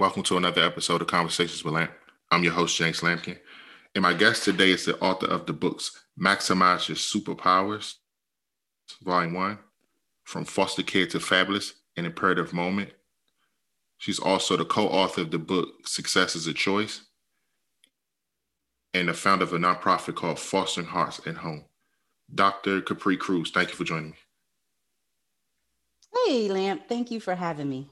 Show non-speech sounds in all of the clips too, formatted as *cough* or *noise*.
Welcome to another episode of Conversations with Lamp. I'm your host, James Lampkin. And my guest today is the author of the books Maximize Your Superpowers, Volume 1, From Foster Care to Fabulous, An Imperative Moment. She's also the co author of the book Success is a Choice and the founder of a nonprofit called Fostering Hearts at Home. Dr. Capri Cruz, thank you for joining me. Hey, Lamp, thank you for having me.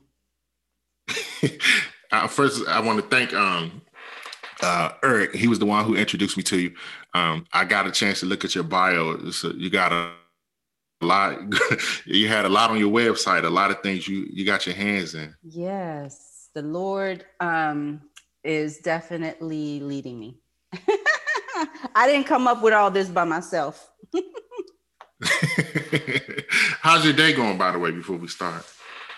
Uh, first, I want to thank um, uh, Eric. He was the one who introduced me to you. Um, I got a chance to look at your bio. So you got a lot. *laughs* you had a lot on your website. A lot of things you you got your hands in. Yes, the Lord um, is definitely leading me. *laughs* I didn't come up with all this by myself. *laughs* How's your day going, by the way, before we start?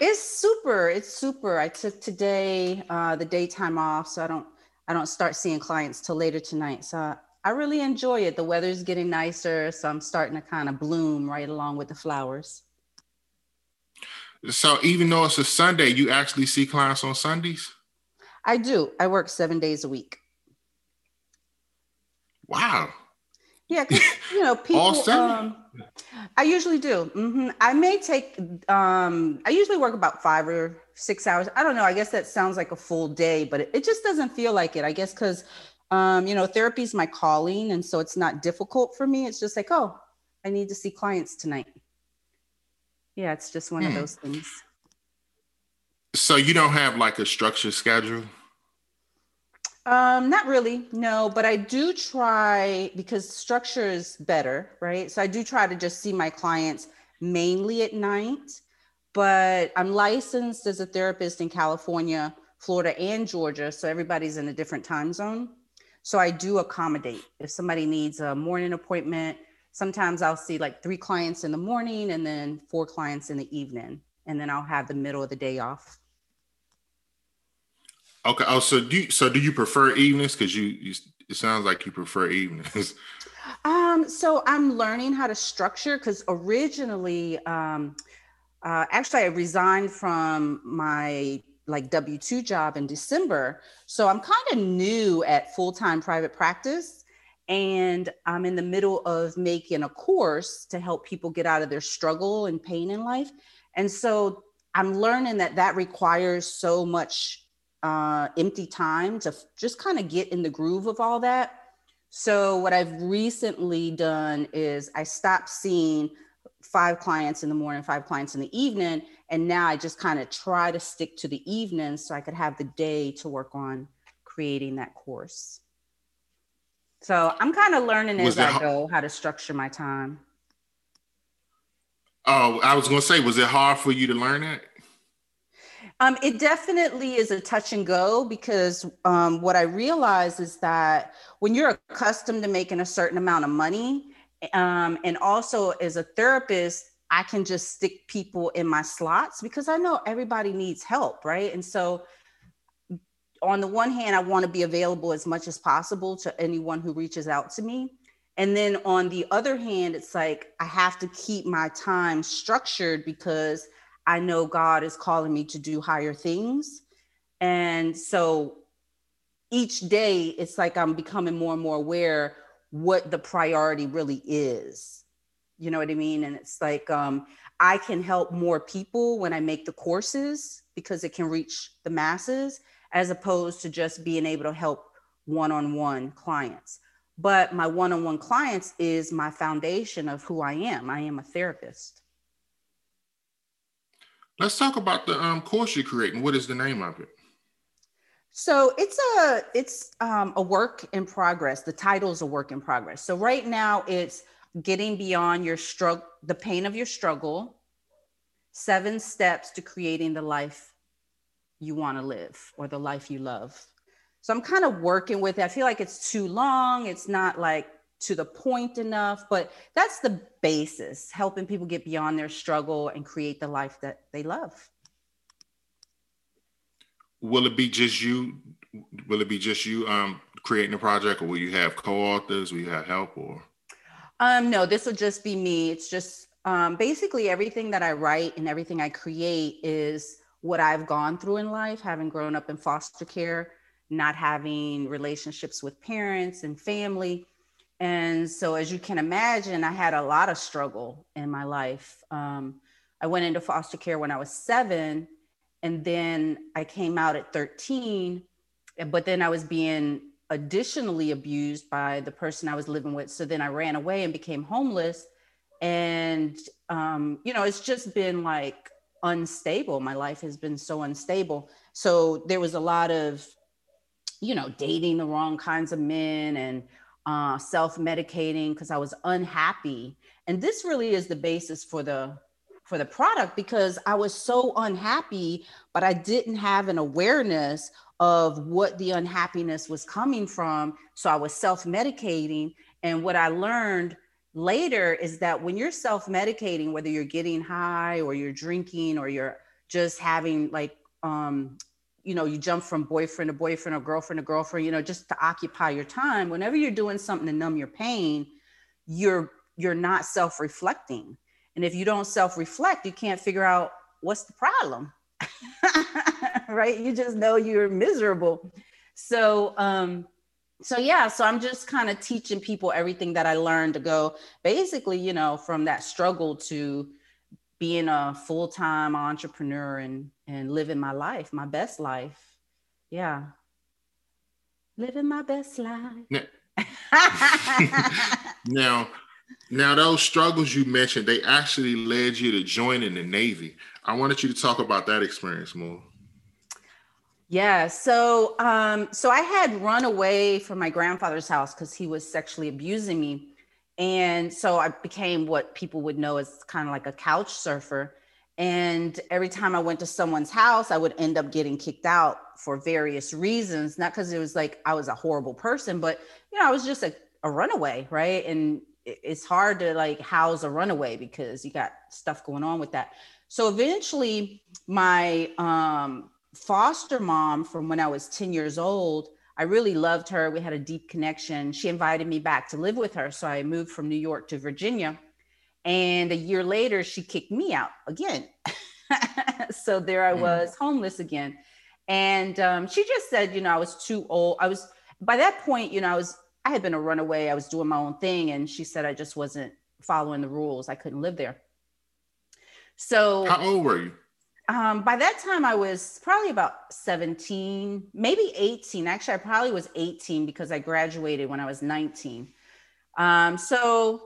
It's super. It's super. I took today uh, the daytime off, so I don't I don't start seeing clients till later tonight. So I really enjoy it. The weather's getting nicer, so I'm starting to kind of bloom right along with the flowers. So even though it's a Sunday, you actually see clients on Sundays? I do. I work seven days a week. Wow. Yeah, you know, *laughs* people. All seven? Um, I usually do. Mm-hmm. I may take. Um, I usually work about five or six hours. I don't know. I guess that sounds like a full day, but it, it just doesn't feel like it. I guess because, um, you know, therapy is my calling, and so it's not difficult for me. It's just like, oh, I need to see clients tonight. Yeah, it's just one of hmm. those things. So you don't have like a structured schedule. Um, not really, no, but I do try because structure is better, right? So I do try to just see my clients mainly at night, but I'm licensed as a therapist in California, Florida, and Georgia. So everybody's in a different time zone. So I do accommodate. If somebody needs a morning appointment, sometimes I'll see like three clients in the morning and then four clients in the evening, and then I'll have the middle of the day off. Okay. Oh, so do you, so do you prefer evenings? Because you, you it sounds like you prefer evenings. *laughs* Um, so I'm learning how to structure because originally, um, uh, actually, I resigned from my like W two job in December, so I'm kind of new at full time private practice, and I'm in the middle of making a course to help people get out of their struggle and pain in life, and so I'm learning that that requires so much uh, empty time to just kind of get in the groove of all that. So, what I've recently done is I stopped seeing five clients in the morning, five clients in the evening. And now I just kind of try to stick to the evening so I could have the day to work on creating that course. So, I'm kind of learning as I go how to structure my time. Oh, I was going to say, was it hard for you to learn that? Um, it definitely is a touch and go because um, what I realize is that when you're accustomed to making a certain amount of money, um, and also as a therapist, I can just stick people in my slots because I know everybody needs help, right? And so, on the one hand, I want to be available as much as possible to anyone who reaches out to me. And then on the other hand, it's like I have to keep my time structured because I know God is calling me to do higher things. And so each day it's like I'm becoming more and more aware what the priority really is. You know what I mean? And it's like um, I can help more people when I make the courses because it can reach the masses as opposed to just being able to help one on one clients. But my one on one clients is my foundation of who I am. I am a therapist. Let's talk about the um, course you're creating. What is the name of it? So it's a it's um, a work in progress. The title is a work in progress. So right now it's getting beyond your struggle, the pain of your struggle. Seven steps to creating the life you want to live or the life you love. So I'm kind of working with it. I feel like it's too long. It's not like to the point enough, but that's the basis, helping people get beyond their struggle and create the life that they love. Will it be just you? Will it be just you um, creating the project, or will you have co-authors? Will you have help, or? Um, no, this will just be me. It's just um, basically everything that I write and everything I create is what I've gone through in life, having grown up in foster care, not having relationships with parents and family. And so, as you can imagine, I had a lot of struggle in my life. Um, I went into foster care when I was seven, and then I came out at 13. But then I was being additionally abused by the person I was living with. So then I ran away and became homeless. And, um, you know, it's just been like unstable. My life has been so unstable. So there was a lot of, you know, dating the wrong kinds of men and uh, self medicating because I was unhappy. And this really is the basis for the for the product because I was so unhappy, but I didn't have an awareness of what the unhappiness was coming from. So I was self medicating. And what I learned later is that when you're self medicating, whether you're getting high or you're drinking or you're just having like, um, you know, you jump from boyfriend to boyfriend or girlfriend to girlfriend, you know, just to occupy your time. Whenever you're doing something to numb your pain, you're you're not self-reflecting. And if you don't self-reflect, you can't figure out what's the problem. *laughs* right? You just know you're miserable. So, um, so yeah, so I'm just kind of teaching people everything that I learned to go basically, you know, from that struggle to being a full-time entrepreneur and and living my life, my best life. Yeah. Living my best life. Now, *laughs* now, now those struggles you mentioned, they actually led you to join in the Navy. I wanted you to talk about that experience more. Yeah, so um, so I had run away from my grandfather's house because he was sexually abusing me, and so I became what people would know as kind of like a couch surfer. And every time I went to someone's house, I would end up getting kicked out for various reasons. Not because it was like I was a horrible person, but you know, I was just a, a runaway, right? And it's hard to like house a runaway because you got stuff going on with that. So eventually, my um, foster mom from when I was 10 years old. I really loved her. We had a deep connection. She invited me back to live with her. So I moved from New York to Virginia. And a year later, she kicked me out again. *laughs* so there I hmm. was, homeless again. And um, she just said, you know, I was too old. I was, by that point, you know, I was, I had been a runaway. I was doing my own thing. And she said I just wasn't following the rules. I couldn't live there. So, how old were you? Um, by that time I was probably about 17, maybe 18. Actually, I probably was 18 because I graduated when I was 19. Um, so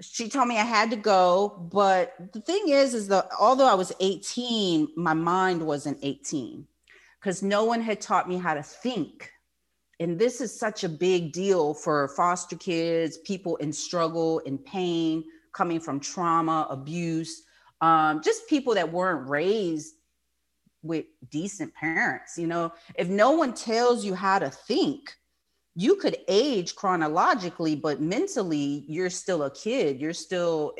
she told me I had to go. But the thing is, is that although I was 18, my mind wasn't 18 because no one had taught me how to think. And this is such a big deal for foster kids, people in struggle, in pain, coming from trauma, abuse um, just people that weren't raised with decent parents. You know, if no one tells you how to think, you could age chronologically, but mentally, you're still a kid. You're still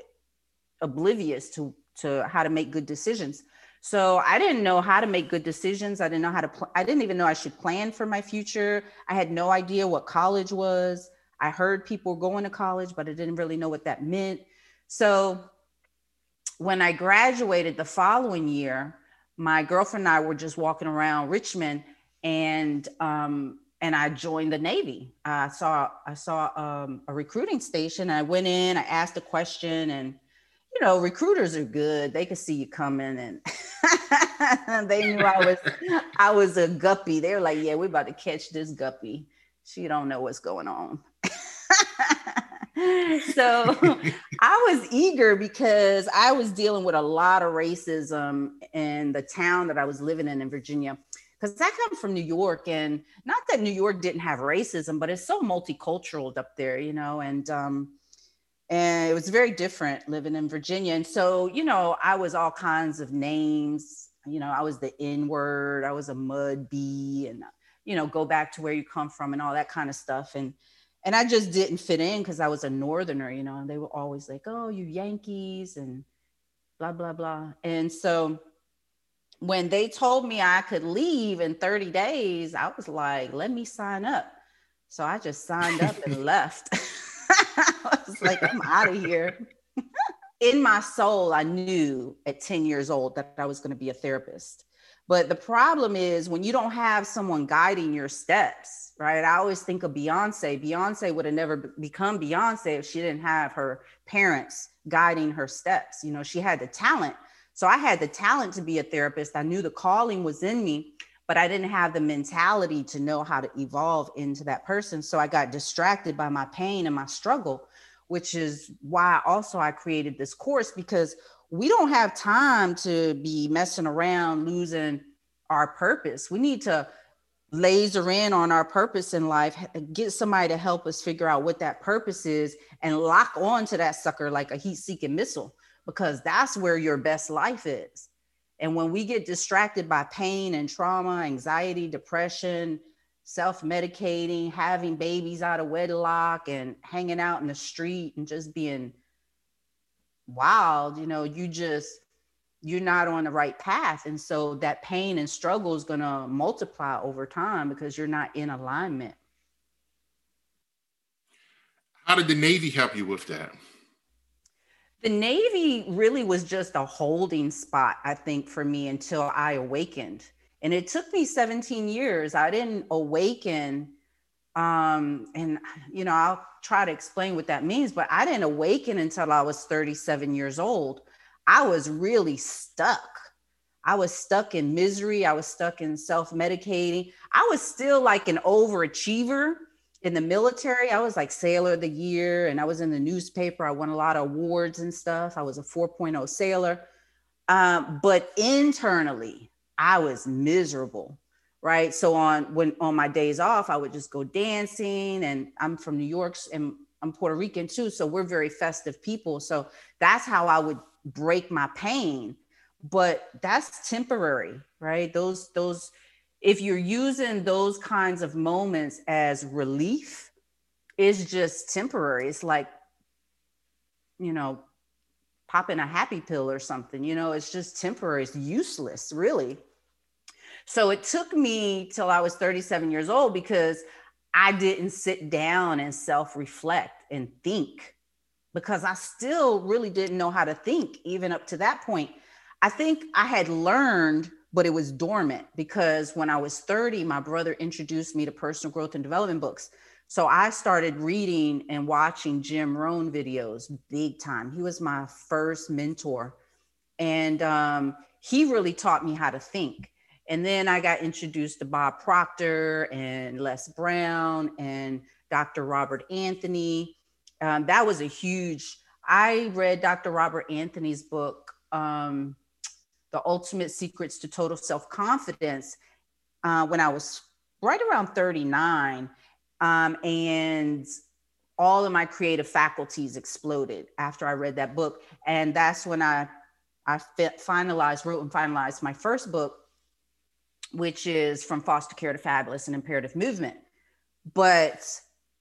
oblivious to to how to make good decisions. So I didn't know how to make good decisions. I didn't know how to. Pl- I didn't even know I should plan for my future. I had no idea what college was. I heard people going to college, but I didn't really know what that meant. So when I graduated the following year, my girlfriend and I were just walking around Richmond, and um, and I joined the Navy. I saw I saw um, a recruiting station. I went in. I asked a question, and you know, recruiters are good. They could see you coming, and *laughs* they knew I was I was a guppy. They were like, "Yeah, we're about to catch this guppy. She don't know what's going on." *laughs* so I was eager because I was dealing with a lot of racism in the town that I was living in in Virginia. Because I come from New York, and not that New York didn't have racism, but it's so multicultural up there, you know, and um, and it was very different living in Virginia. And so, you know, I was all kinds of names. You know, I was the N word, I was a mud bee, and you know, go back to where you come from and all that kind of stuff. And and I just didn't fit in because I was a northerner, you know, and they were always like, oh, you Yankees and blah, blah, blah. And so when they told me I could leave in 30 days, I was like, let me sign up. So I just signed up and *laughs* left. *laughs* I was like, I'm out of here. *laughs* in my soul, I knew at 10 years old that I was going to be a therapist. But the problem is when you don't have someone guiding your steps, right? I always think of Beyonce. Beyonce would have never become Beyonce if she didn't have her parents guiding her steps. You know, she had the talent. So I had the talent to be a therapist. I knew the calling was in me, but I didn't have the mentality to know how to evolve into that person. So I got distracted by my pain and my struggle, which is why also I created this course because we don't have time to be messing around losing our purpose. We need to laser in on our purpose in life, get somebody to help us figure out what that purpose is and lock on to that sucker like a heat seeking missile, because that's where your best life is. And when we get distracted by pain and trauma, anxiety, depression, self medicating, having babies out of wedlock, and hanging out in the street and just being wild, you know, you just, you're not on the right path. And so that pain and struggle is going to multiply over time because you're not in alignment. How did the Navy help you with that? The Navy really was just a holding spot, I think, for me until I awakened. And it took me 17 years. I didn't awaken. Um, and, you know, I'll try to explain what that means, but I didn't awaken until I was 37 years old. I was really stuck. I was stuck in misery. I was stuck in self medicating. I was still like an overachiever in the military. I was like sailor of the year and I was in the newspaper. I won a lot of awards and stuff. I was a 4.0 sailor. Um, but internally, I was miserable right? So on when on my days off i would just go dancing and i'm from new york and i'm puerto rican too so we're very festive people. So that's how i would break my pain. But that's temporary right? Those those if you're using those kinds of moments as relief it's just temporary. It's like you know popping a happy pill or something you know? It's just temporary. It's useless really so it took me till I was 37 years old because I didn't sit down and self reflect and think because I still really didn't know how to think even up to that point. I think I had learned, but it was dormant because when I was 30, my brother introduced me to personal growth and development books. So I started reading and watching Jim Rohn videos big time. He was my first mentor. And um, he really taught me how to think. And then I got introduced to Bob Proctor and Les Brown and Dr. Robert Anthony. Um, that was a huge, I read Dr. Robert Anthony's book, um, The Ultimate Secrets to Total Self Confidence, uh, when I was right around 39. Um, and all of my creative faculties exploded after I read that book. And that's when I, I finalized, wrote and finalized my first book, which is from foster care to fabulous and imperative movement. But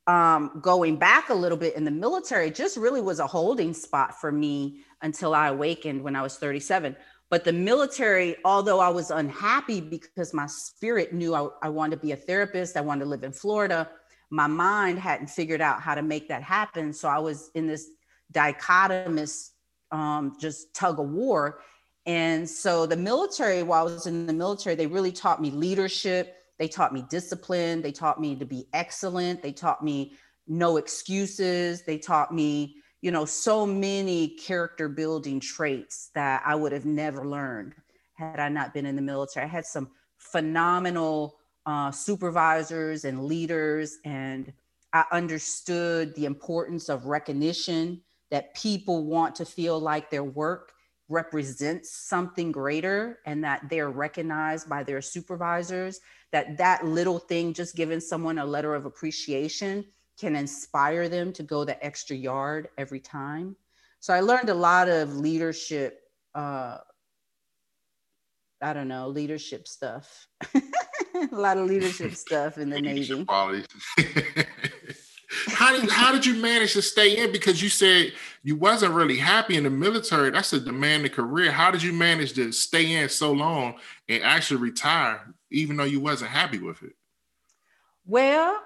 um, going back a little bit in the military just really was a holding spot for me until I awakened when I was 37. But the military, although I was unhappy because my spirit knew I, I wanted to be a therapist, I wanted to live in Florida, my mind hadn't figured out how to make that happen. So I was in this dichotomous, um, just tug of war. And so the military, while I was in the military, they really taught me leadership. They taught me discipline. They taught me to be excellent. They taught me no excuses. They taught me, you know, so many character building traits that I would have never learned had I not been in the military. I had some phenomenal uh, supervisors and leaders, and I understood the importance of recognition that people want to feel like their work represents something greater and that they're recognized by their supervisors that that little thing just giving someone a letter of appreciation can inspire them to go the extra yard every time. So i learned a lot of leadership uh, i don't know leadership stuff. *laughs* A lot of leadership *laughs* stuff in the navy *laughs* how did how did you manage to stay in? Because you said you wasn't really happy in the military. That's a demanding career. How did you manage to stay in so long and actually retire, even though you wasn't happy with it? Well,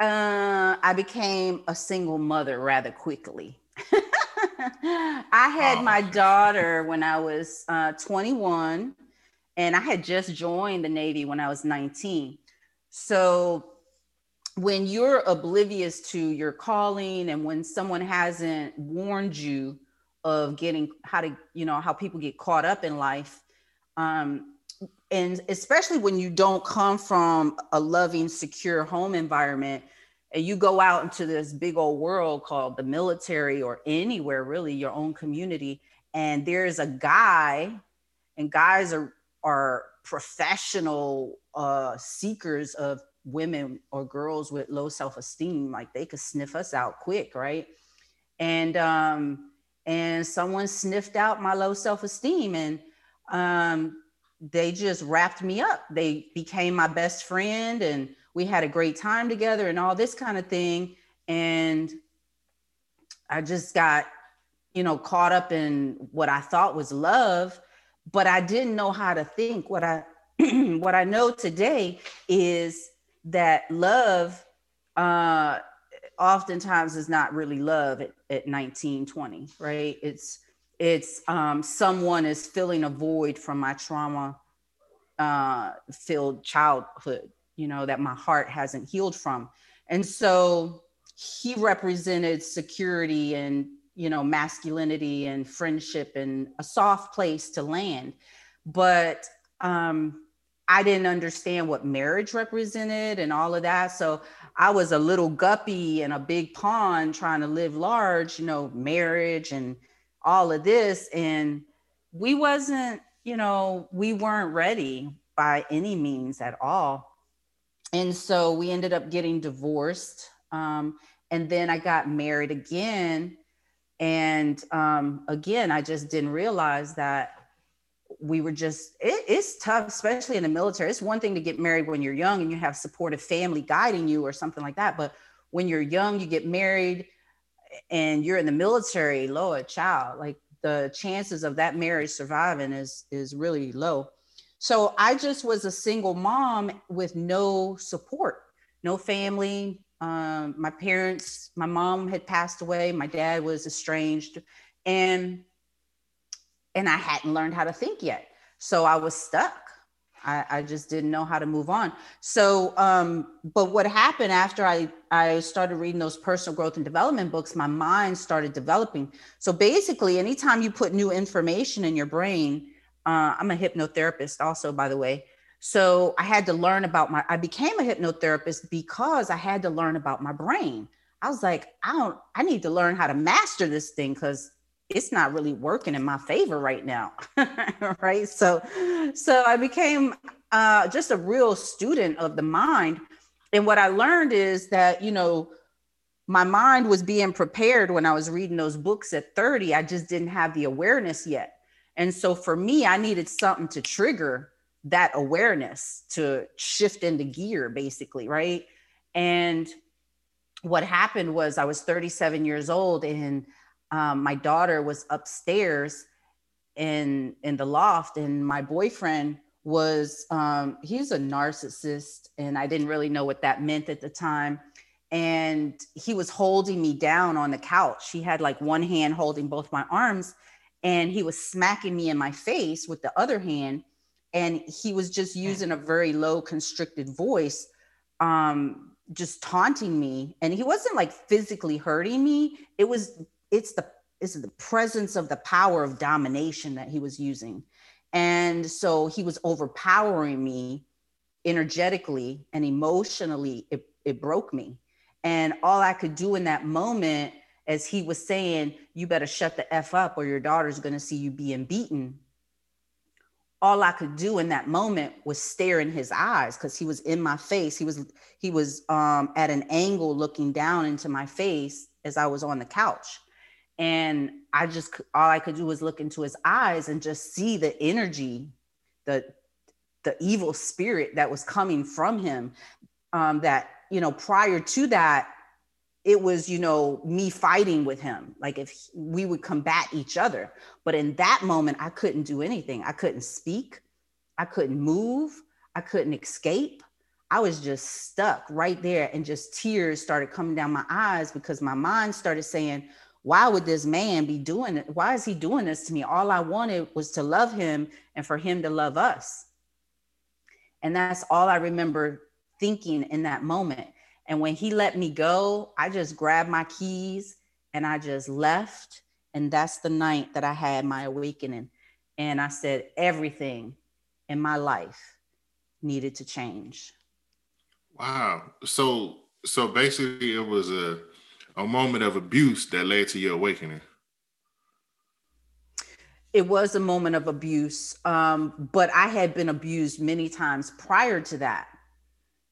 uh, I became a single mother rather quickly. *laughs* I had oh. my daughter when I was uh, 21, and I had just joined the Navy when I was 19. So when you're oblivious to your calling and when someone hasn't warned you of getting how to, you know, how people get caught up in life, um, and especially when you don't come from a loving, secure home environment, and you go out into this big old world called the military or anywhere really, your own community, and there's a guy, and guys are are professional uh, seekers of women or girls with low self-esteem like they could sniff us out quick right? And um and someone sniffed out my low self-esteem and um they just wrapped me up. They became my best friend and we had a great time together and all this kind of thing. And i just got you know caught up in what i thought was love but i didn't know how to think. What i *clears throat* what i know today is that love uh, oftentimes is not really love at, at 19, 20, right? It's it's um, someone is filling a void from my trauma uh, filled childhood, you know, that my heart hasn't healed from. And so he represented security and, you know, masculinity and friendship and a soft place to land. But um, I didn't understand what marriage represented and all of that. So I was a little guppy in a big pond trying to live large, you know, marriage and all of this. And we wasn't, you know, we weren't ready by any means at all. And so we ended up getting divorced. Um, and then I got married again. And um, again, I just didn't realize that we were just it, it's tough especially in the military. It's one thing to get married when you're young and you have supportive family guiding you or something like that but when you're young you get married and you're in the military lord child like the chances of that marriage surviving is is really low. So i just was a single mom with no support no family. Um, my parents my mom had passed away. My dad was estranged. And and I hadn't learned how to think yet. So I was stuck. I, I just didn't know how to move on. So, um, but what happened after I, I started reading those personal growth and development books, my mind started developing. So basically, anytime you put new information in your brain, uh, I'm a hypnotherapist also, by the way. So I had to learn about my, I became a hypnotherapist because I had to learn about my brain. I was like, I don't, I need to learn how to master this thing because it's not really working in my favor right now *laughs* right? So so i became uh, just a real student of the mind. And what i learned is that you know my mind was being prepared when i was reading those books at 30 i just didn't have the awareness yet. And so for me i needed something to trigger that awareness to shift into gear basically right? And what happened was i was 37 years old and um, my daughter was upstairs in in the loft and my boyfriend was um, he's a narcissist and i didn't really know what that meant at the time. And he was holding me down on the couch. He had like one hand holding both my arms and he was smacking me in my face with the other hand and he was just using a very low constricted voice um, just taunting me. And he wasn't like physically hurting me. It was it's the it's the presence of the power of domination that he was using. And so he was overpowering me energetically and emotionally it, it broke me. And all i could do in that moment as he was saying you better shut the f up or your daughter's going to see you being beaten all i could do in that moment was stare in his eyes because he was in my face. He was he was um, at an angle looking down into my face as i was on the couch and i just all i could do was look into his eyes and just see the energy the the evil spirit that was coming from him. Um, that you know prior to that it was you know me fighting with him. Like if we would combat each other. But in that moment i couldn't do anything. I couldn't speak. I couldn't move. I couldn't escape. I was just stuck right there. And just tears started coming down my eyes because my mind started saying why would this man be doing it? Why is he doing this to me? All I wanted was to love him and for him to love us. And that's all I remember thinking in that moment. And when he let me go, I just grabbed my keys and I just left. And that's the night that I had my awakening. And I said, everything in my life needed to change. Wow. So so basically it was a a moment of abuse that led to your awakening. It was a moment of abuse, um, but I had been abused many times prior to that.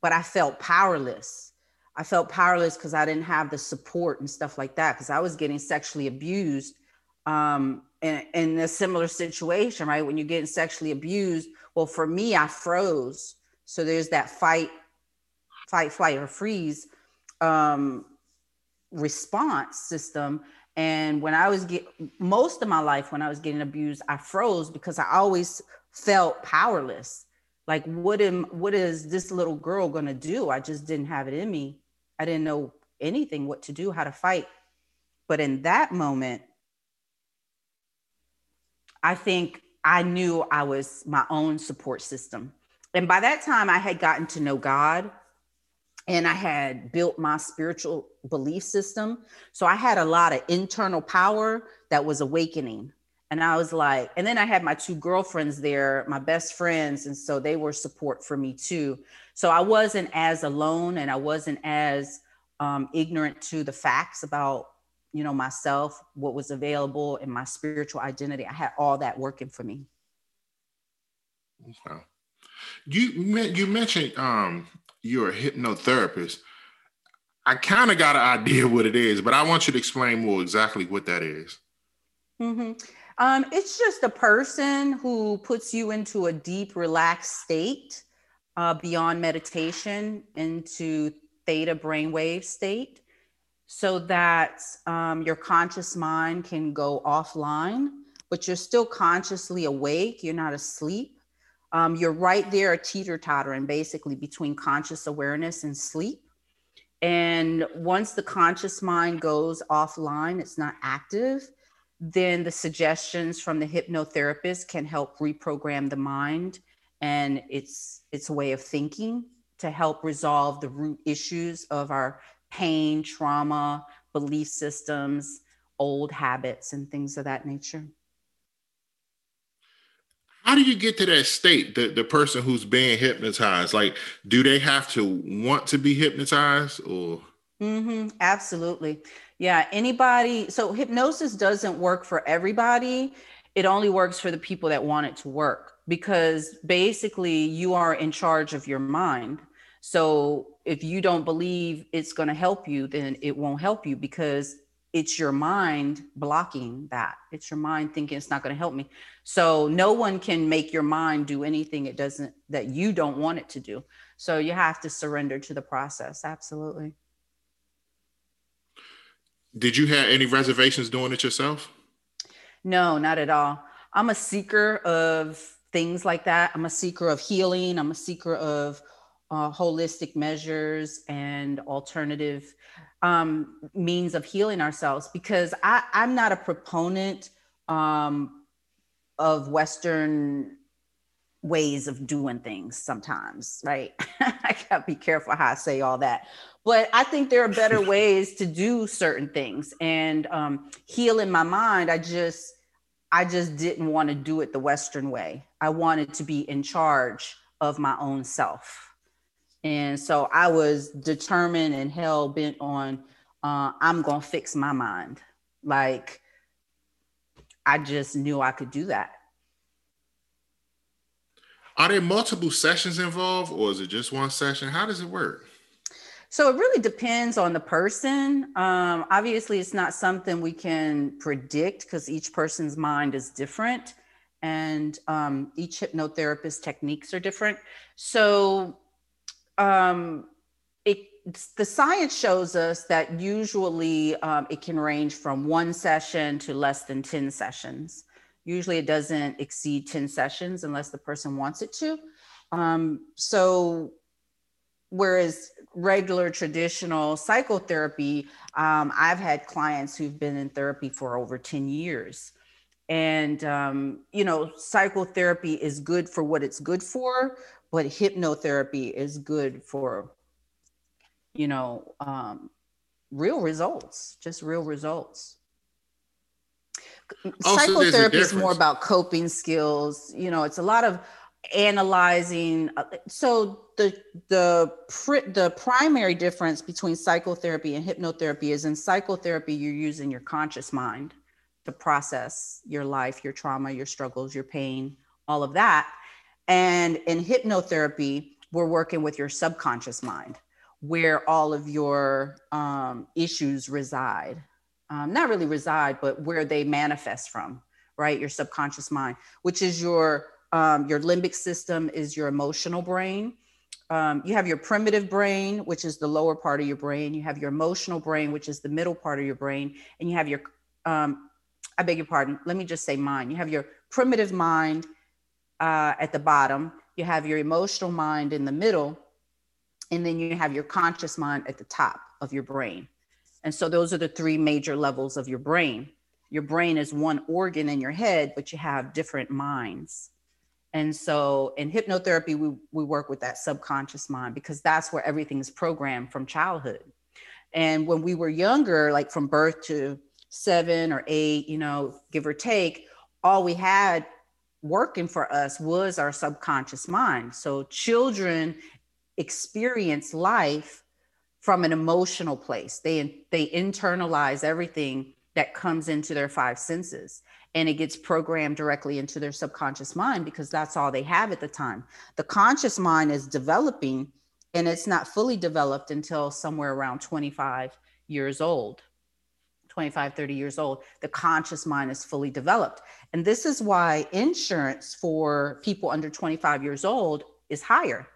But I felt powerless. I felt powerless because I didn't have the support and stuff like that because I was getting sexually abused um, in, in a similar situation, right? When you're getting sexually abused, well, for me, I froze. So there's that fight, fight, flight, or freeze um, response system. And when I was get most of my life, when I was getting abused, I froze because I always felt powerless. Like, what am what is this little girl gonna do? I just didn't have it in me. I didn't know anything what to do, how to fight. But in that moment, I think I knew I was my own support system. And by that time, I had gotten to know God and I had built my spiritual belief system. So I had a lot of internal power that was awakening. And I was like, and then I had my two girlfriends there, my best friends. And so they were support for me too. So I wasn't as alone and I wasn't as um, ignorant to the facts about, you know, myself, what was available and my spiritual identity. I had all that working for me. Wow. You you mentioned um, you're a hypnotherapist. I kind of got an idea what it is, but I want you to explain more exactly what that is. Mm-hmm. Um, it's just a person who puts you into a deep, relaxed state uh, beyond meditation into theta brainwave state so that um, your conscious mind can go offline, but you're still consciously awake. You're not asleep um, you're right there teeter tottering basically between conscious awareness and sleep. And once the conscious mind goes offline, it's not active, then the suggestions from the hypnotherapist can help reprogram the mind and its its way of thinking to help resolve the root issues of our pain, trauma, belief systems, old habits, and things of that nature. How do you get to that state, the, the person who's being hypnotized? Like, do they have to want to be hypnotized or? Mm-hmm, absolutely. Yeah. Anybody, so hypnosis doesn't work for everybody. It only works for the people that want it to work because basically you are in charge of your mind. So if you don't believe it's going to help you, then it won't help you because it's your mind blocking that. It's your mind thinking it's not going to help me. So no one can make your mind do anything it doesn't that you don't want it to do. So you have to surrender to the process. Absolutely. Did you have any reservations doing it yourself? No, not at all. I'm a seeker of things like that. I'm a seeker of healing. I'm a seeker of uh, holistic measures and alternative um, means of healing ourselves because I, I'm not a proponent um, of Western ways of doing things sometimes, right? *laughs* I gotta be careful how I say all that. But I think there are better *laughs* ways to do certain things. And um, healing my mind, I just, I just didn't want to do it the Western way. I wanted to be in charge of my own self. And so I was determined and hell bent on uh, I'm gonna fix my mind. Like I just knew I could do that. Are there multiple sessions involved, or is it just one session? How does it work? So it really depends on the person. Um, obviously, it's not something we can predict because each person's mind is different, and um, each hypnotherapist techniques are different. So um, it, the science shows us that usually um, it can range from one session to less than 10 sessions. Usually it doesn't exceed 10 sessions unless the person wants it to. Um, so, whereas regular traditional psychotherapy, um, I've had clients who've been in therapy for over 10 years. And, um, you know, psychotherapy is good for what it's good for, but hypnotherapy is good for, you know, um, real results, just real results. Also, Psychotherapy is more about coping skills. You know, it's a lot of analyzing. Uh, so the the pr- the primary difference between psychotherapy and hypnotherapy is in psychotherapy you're using your conscious mind to process your life, your trauma, your struggles, your pain, all of that. And in hypnotherapy, we're working with your subconscious mind, where all of your um, issues reside. Um, not really reside, but where they manifest from, right? Your subconscious mind, which is your um, your limbic system, is your emotional brain. Um, you have your primitive brain, which is the lower part of your brain. You have your emotional brain, which is the middle part of your brain, and you have your um, I beg your pardon. Let me just say mind. You have your primitive mind uh, at the bottom, you have your emotional mind in the middle, and then you have your conscious mind at the top of your brain. And so those are the three major levels of your brain. Your brain is one organ in your head, but you have different minds. And so in hypnotherapy, we, we work with that subconscious mind because that's where everything is programmed from childhood. And when we were younger, like from birth to seven or eight, you know, give or take, all we had working for us was our subconscious mind. So children experience life from an emotional place. They they internalize everything that comes into their five senses and it gets programmed directly into their subconscious mind because that's all they have at the time. The conscious mind is developing and it's not fully developed until somewhere around 25 years old. 25, 30 years old, the conscious mind is fully developed. And this is why insurance for people under 25 years old is higher.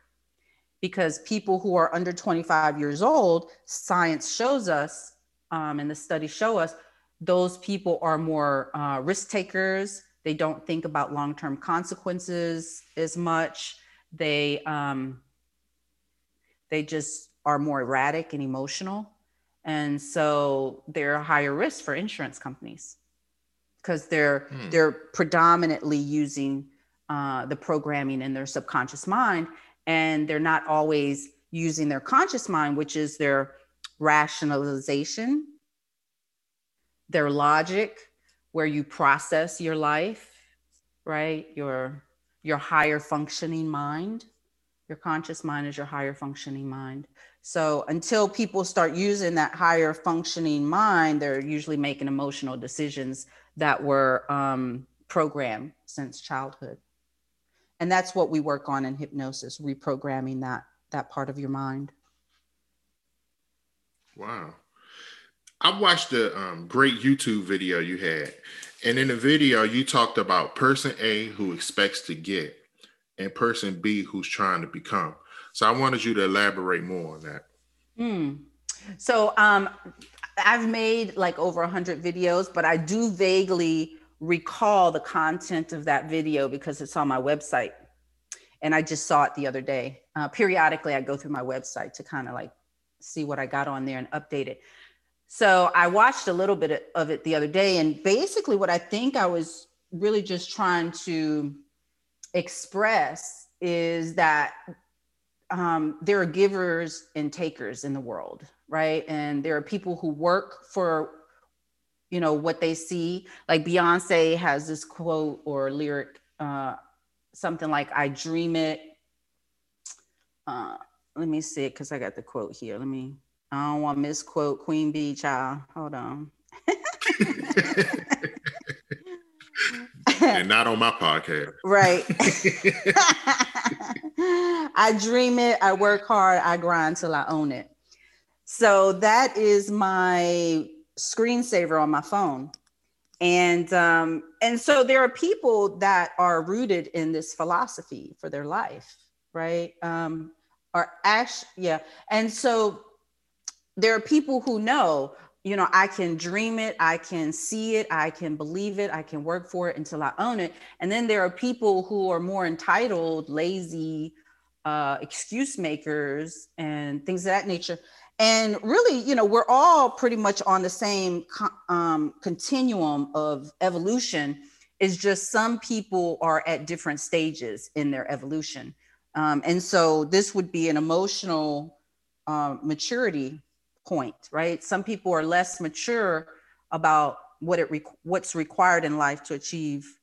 Because people who are under 25 years old, science shows us, um, and the studies show us, those people are more uh, risk takers. They don't think about long term consequences as much. They, um, they just are more erratic and emotional. And so they're a higher risk for insurance companies because they're hmm. they're predominantly using uh, the programming in their subconscious mind, and they're not always using their conscious mind, which is their rationalization, their logic, where you process your life, right? Your your higher functioning mind. Your conscious mind is your higher functioning mind. So until people start using that higher functioning mind, they're usually making emotional decisions that were um, programmed since childhood. And that's what we work on in hypnosis, reprogramming that that part of your mind. Wow. I watched a um, great YouTube video you had. And in the video, you talked about person A who expects to get and person B who's trying to become. So I wanted you to elaborate more on that. Mm. So um, I've made like over 100 videos, but I do vaguely recall the content of that video because it's on my website. And I just saw it the other day. Uh, periodically, I go through my website to kind of like see what I got on there and update it. So I watched a little bit of it the other day. And basically, what I think I was really just trying to express is that um, there are givers and takers in the world, right? And there are people who work for, you know, what they see. Like Beyonce has this quote or lyric, uh, something like, I dream it. Uh, let me see it because I got the quote here. Let me, I don't want to misquote Queen Bey, child. Hold on. *laughs* and not on my podcast. Right. *laughs* *laughs* I dream it, I work hard, I grind till I own it. So that is my screensaver on my phone. And um, and so there are people that are rooted in this philosophy for their life, right? Um, are actually yeah. And so there are people who know you know, I can dream it, I can see it, I can believe it, I can work for it until I own it. And then there are people who are more entitled, lazy, uh, excuse makers, and things of that nature. And really, you know, we're all pretty much on the same um, continuum of evolution. Is just some people are at different stages in their evolution. Um, and so this would be an emotional um, maturity point, right? Some people are less mature about what it re- what's required in life to achieve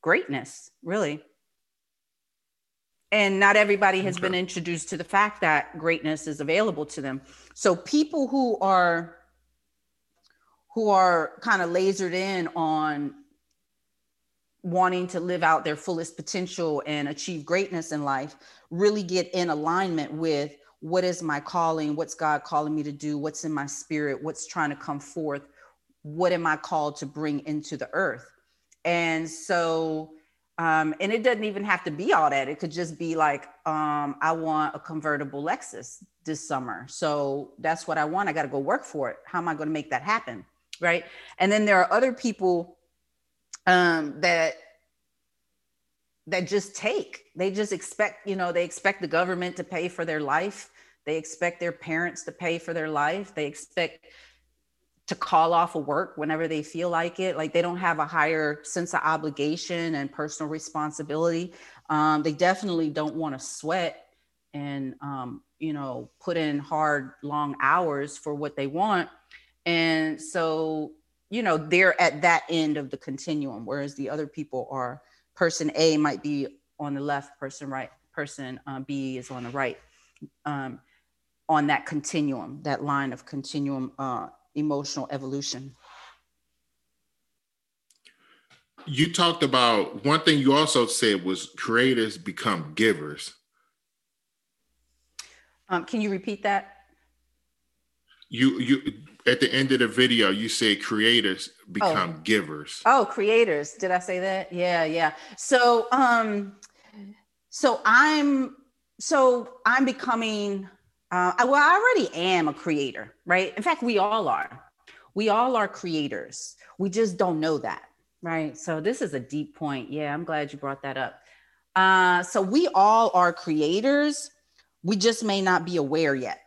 greatness, really. And not everybody has okay. been introduced to the fact that greatness is available to them. So people who are who are kind of lasered in on wanting to live out their fullest potential and achieve greatness in life really get in alignment with what is my calling? What's god calling me to do? What's in my spirit? What's trying to come forth? What am i called to bring into the earth? And so um, and it doesn't even have to be all that. It could just be like um, i want a convertible lexus this summer so that's what i want. I got to go work for it. How am i going to make that happen? Right? And then there are other people um, that that just take. They just expect, you know, they expect the government to pay for their life. They expect their parents to pay for their life. They expect to call off of work whenever they feel like it. Like they don't have a higher sense of obligation and personal responsibility. Um, they definitely don't want to sweat and, um, you know, put in hard, long hours for what they want. And so you know they're at that end of the continuum whereas the other people are person a might be on the left person right person uh, b is on the right um, on that continuum that line of continuum uh, emotional evolution. You talked about one thing you also said was creators become givers. Um, can you repeat that? You you at the end of the video, you say creators become oh. givers. Oh, creators. Did I say that? Yeah, yeah. So um so I'm so I'm becoming uh well, I already am a creator, right? In fact, we all are. We all are creators. We just don't know that, right? So this is a deep point. Yeah, I'm glad you brought that up. Uh so we all are creators. We just may not be aware yet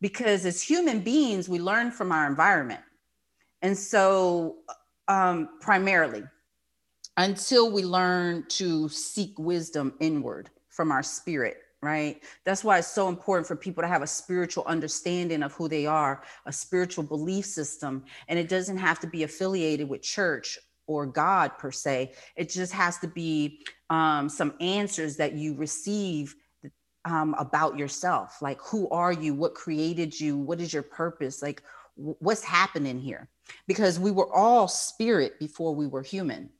because as human beings, we learn from our environment. And so, um, primarily, until we learn to seek wisdom inward from our spirit, right? That's why it's so important for people to have a spiritual understanding of who they are, a spiritual belief system. And it doesn't have to be affiliated with church or God per se. It just has to be um, some answers that you receive um, about yourself like who are you? What created you? What is your purpose? Like w- what's happening here? Because we were all spirit before we were human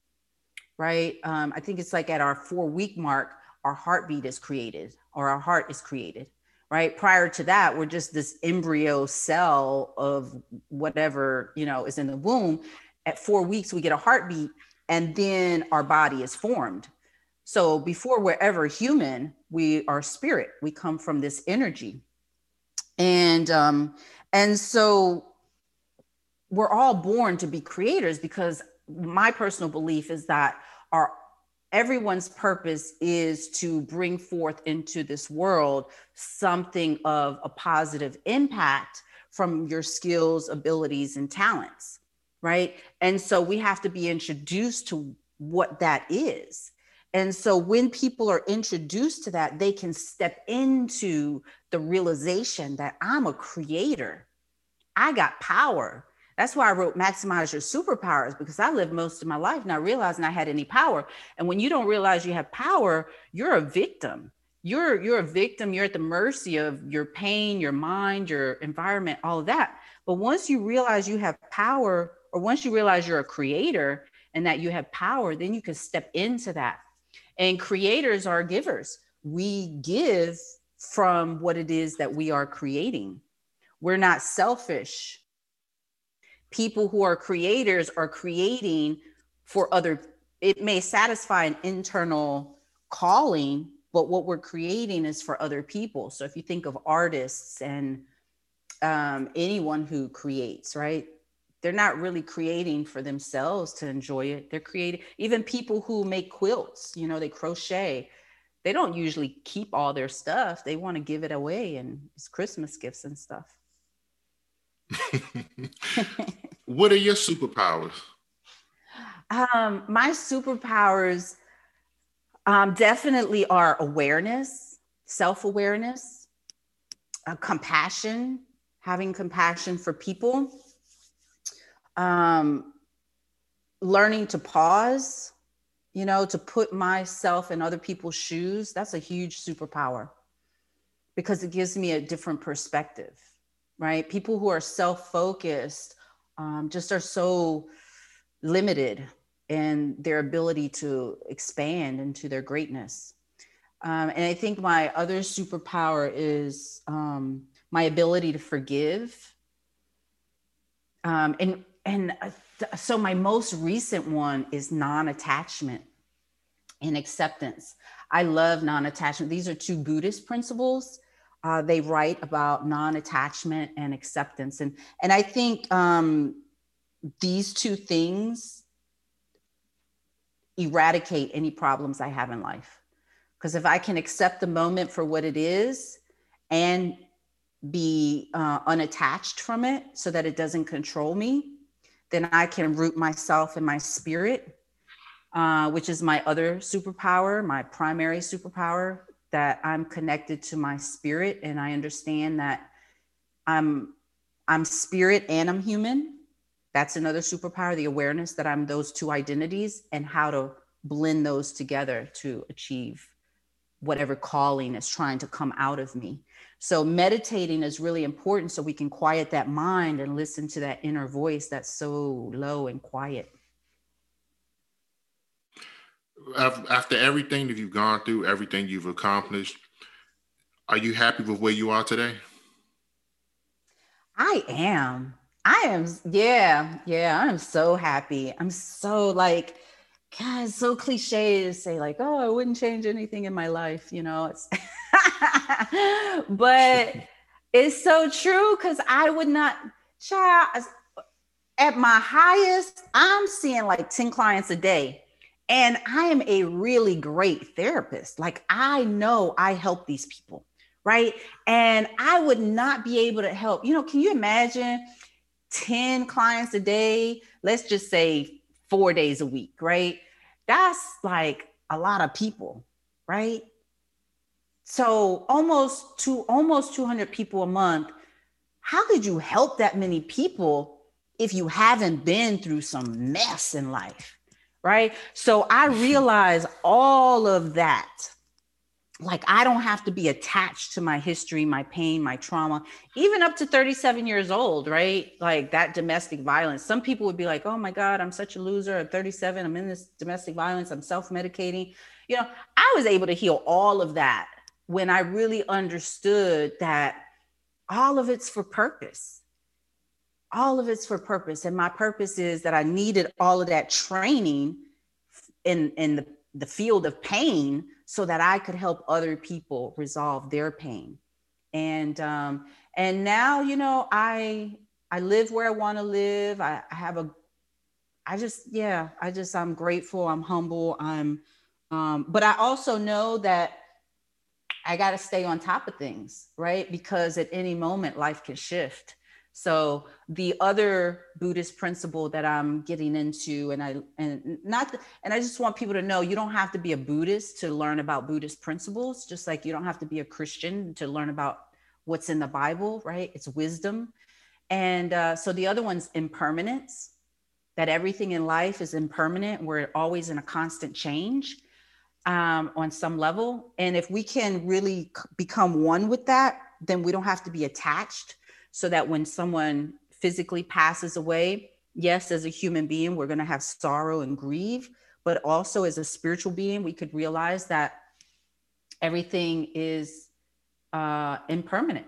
right? Um, i think it's like at our four week mark our heartbeat is created or our heart is created right? Prior to that we're just this embryo cell of whatever you know is in the womb. At four weeks we get a heartbeat and then our body is formed so before we're ever human, we are spirit. We come from this energy. And um, and so we're all born to be creators because my personal belief is that our everyone's purpose is to bring forth into this world something of a positive impact from your skills, abilities, and talents, right? And so we have to be introduced to what that is. And so when people are introduced to that, they can step into the realization that I'm a creator. I got power. That's why I wrote Maximize Your Superpowers because I lived most of my life not realizing I had any power. And when you don't realize you have power, you're a victim. You're you're a victim, you're at the mercy of your pain, your mind, your environment, all of that. But once you realize you have power or once you realize you're a creator and that you have power, then you can step into that and creators are givers. We give from what it is that we are creating. We're not selfish. People who are creators are creating for other, it may satisfy an internal calling, but what we're creating is for other people. So if you think of artists and um, anyone who creates, right? They're not really creating for themselves to enjoy it. They're creating, even people who make quilts, you know, they crochet, they don't usually keep all their stuff. They want to give it away and it's Christmas gifts and stuff. *laughs* what are your superpowers? Um, my superpowers um, definitely are awareness. self awareness, uh, compassion, having compassion for people, um, learning to pause, you know, to put myself in other people's shoes. That's a huge superpower because it gives me a different perspective, right? People who are self focused um, just are so limited in their ability to expand into their greatness. Um, and I think my other superpower is um, my ability to forgive. Um, and and uh, so my most recent one is non-attachment and acceptance. I love non-attachment. These are two Buddhist principles. Uh, they write about non-attachment and acceptance, and and I think um, these two things eradicate any problems I have in life. Because if I can accept the moment for what it is and be uh, unattached from it so that it doesn't control me, then I can root myself in my spirit, uh, which is my other superpower, my primary superpower, that I'm connected to my spirit and I understand that I'm I'm spirit and I'm human. That's another superpower, the awareness that I'm those two identities and how to blend those together to achieve whatever calling is trying to come out of me. So meditating is really important so we can quiet that mind and listen to that inner voice that's so low and quiet. After everything that you've gone through, everything you've accomplished, are you happy with where you are today? I am. I am. Yeah. Yeah. I'm so happy. I'm so like, God, it's so cliche to say, like, oh, I wouldn't change anything in my life. You know, it's *laughs* but *laughs* it's so true because I would not, child, at my highest, I'm seeing like 10 clients a day. And I am a really great therapist. Like, I know I help these people, right? And I would not be able to help. You know, can you imagine 10 clients a day? Let's just say four days a week, right? That's like a lot of people, right? So almost to almost 200 people a month. How could you help that many people if you haven't been through some mess in life? Right. So I *laughs* realize all of that. Like, I don't have to be attached to my history, my pain, my trauma, even up to 37 years old, right? Like that domestic violence. Some people would be like, oh my God, I'm such a loser. I'm 37. I'm in this domestic violence. I'm self medicating. You know, I was able to heal all of that when I really understood that all of it's for purpose. All of it's for purpose. And my purpose is that I needed all of that training in, in the, the field of pain so that I could help other people resolve their pain. And um, and now, you know, I I live where I want to live. I, I have a I just, yeah, I just I'm grateful, I'm humble, I'm um, but I also know that I got to stay on top of things, right? Because at any moment, life can shift. So the other Buddhist principle that I'm getting into, and I and not and I just want people to know you don't have to be a Buddhist to learn about Buddhist principles, just like you don't have to be a Christian to learn about what's in the Bible, right? It's wisdom. And uh, so the other one's impermanence, that everything in life is impermanent. We're always in a constant change um, on some level. And if we can really become one with that, then we don't have to be attached so that when someone physically passes away, yes, as a human being, we're going to have sorrow and grieve, but also as a spiritual being, we could realize that everything is uh, impermanent.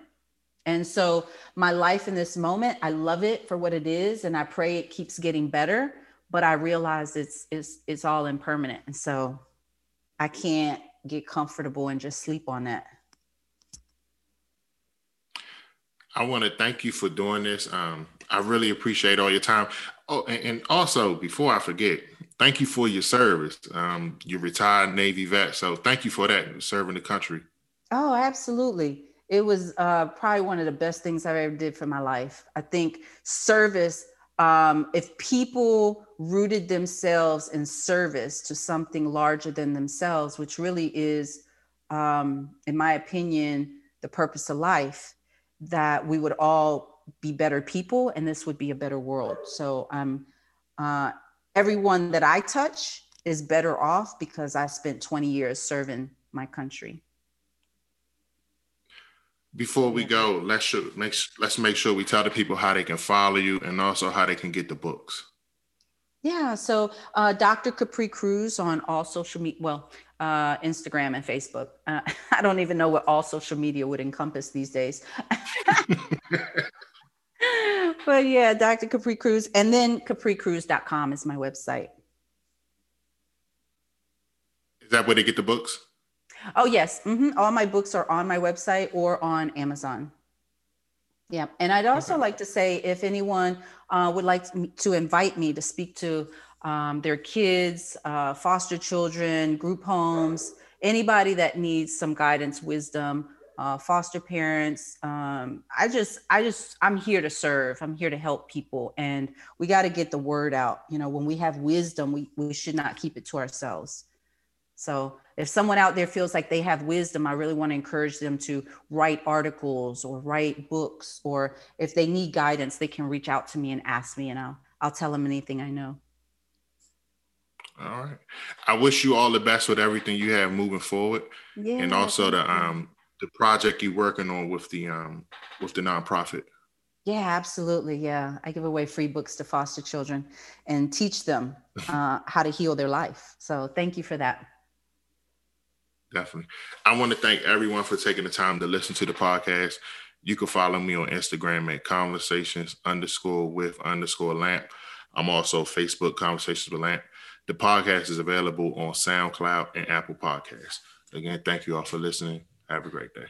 And so, my life in this moment, I love it for what it is, and I pray it keeps getting better. But I realize it's it's it's all impermanent, and so I can't get comfortable and just sleep on that. I want to thank you for doing this. Um, I really appreciate all your time. Oh, and, and, also before I forget, thank you for your service. Um, you're retired Navy vet, so thank you for that, serving the country. Oh, absolutely. It was uh, probably one of the best things I ever did for my life. I think service um, if people rooted themselves in service to something larger than themselves, which really is um, in my opinion, the purpose of life, that we would all be better people and this would be a better world. So um, uh, everyone that I touch is better off because I spent 20 years serving my country. Before we go, let's show, make, let's make sure we tell the people how they can follow you and also how they can get the books. Yeah, so uh, Dr. Capri Cruz on all social media, well, uh, Instagram and Facebook. Uh, *laughs* I don't even know what all social media would encompass these days. *laughs* but yeah, Dr. Capri Cruz. And then capricruz.com is my website. Is that where they get the books? Oh, yes. Mm-hmm. All my books are on my website or on Amazon. Yeah. And I'd also okay. like to say if anyone uh, would like to invite me to speak to um, their kids, uh, foster children, group homes, anybody that needs some guidance, wisdom, uh, foster parents. Um, I just, I just, I'm here to serve. I'm here to help people, and we got to get the word out. You know, when we have wisdom, we we should not keep it to ourselves. So if someone out there feels like they have wisdom, I really want to encourage them to write articles or write books, or if they need guidance, they can reach out to me and ask me, and I'll I'll tell them anything I know. All right. I wish you all the best with everything you have moving forward, yeah, and also the um the project you're working on with the um with the nonprofit. Yeah, absolutely. Yeah, I give away free books to foster children and teach them *laughs* uh, how to heal their life. So thank you for that. Definitely. I want to thank everyone for taking the time to listen to the podcast. You can follow me on Instagram at conversations underscore with underscore lamp. I'm also Facebook conversations with lamp. The podcast is available on SoundCloud and Apple Podcasts. Again, thank you all for listening. Have a great day.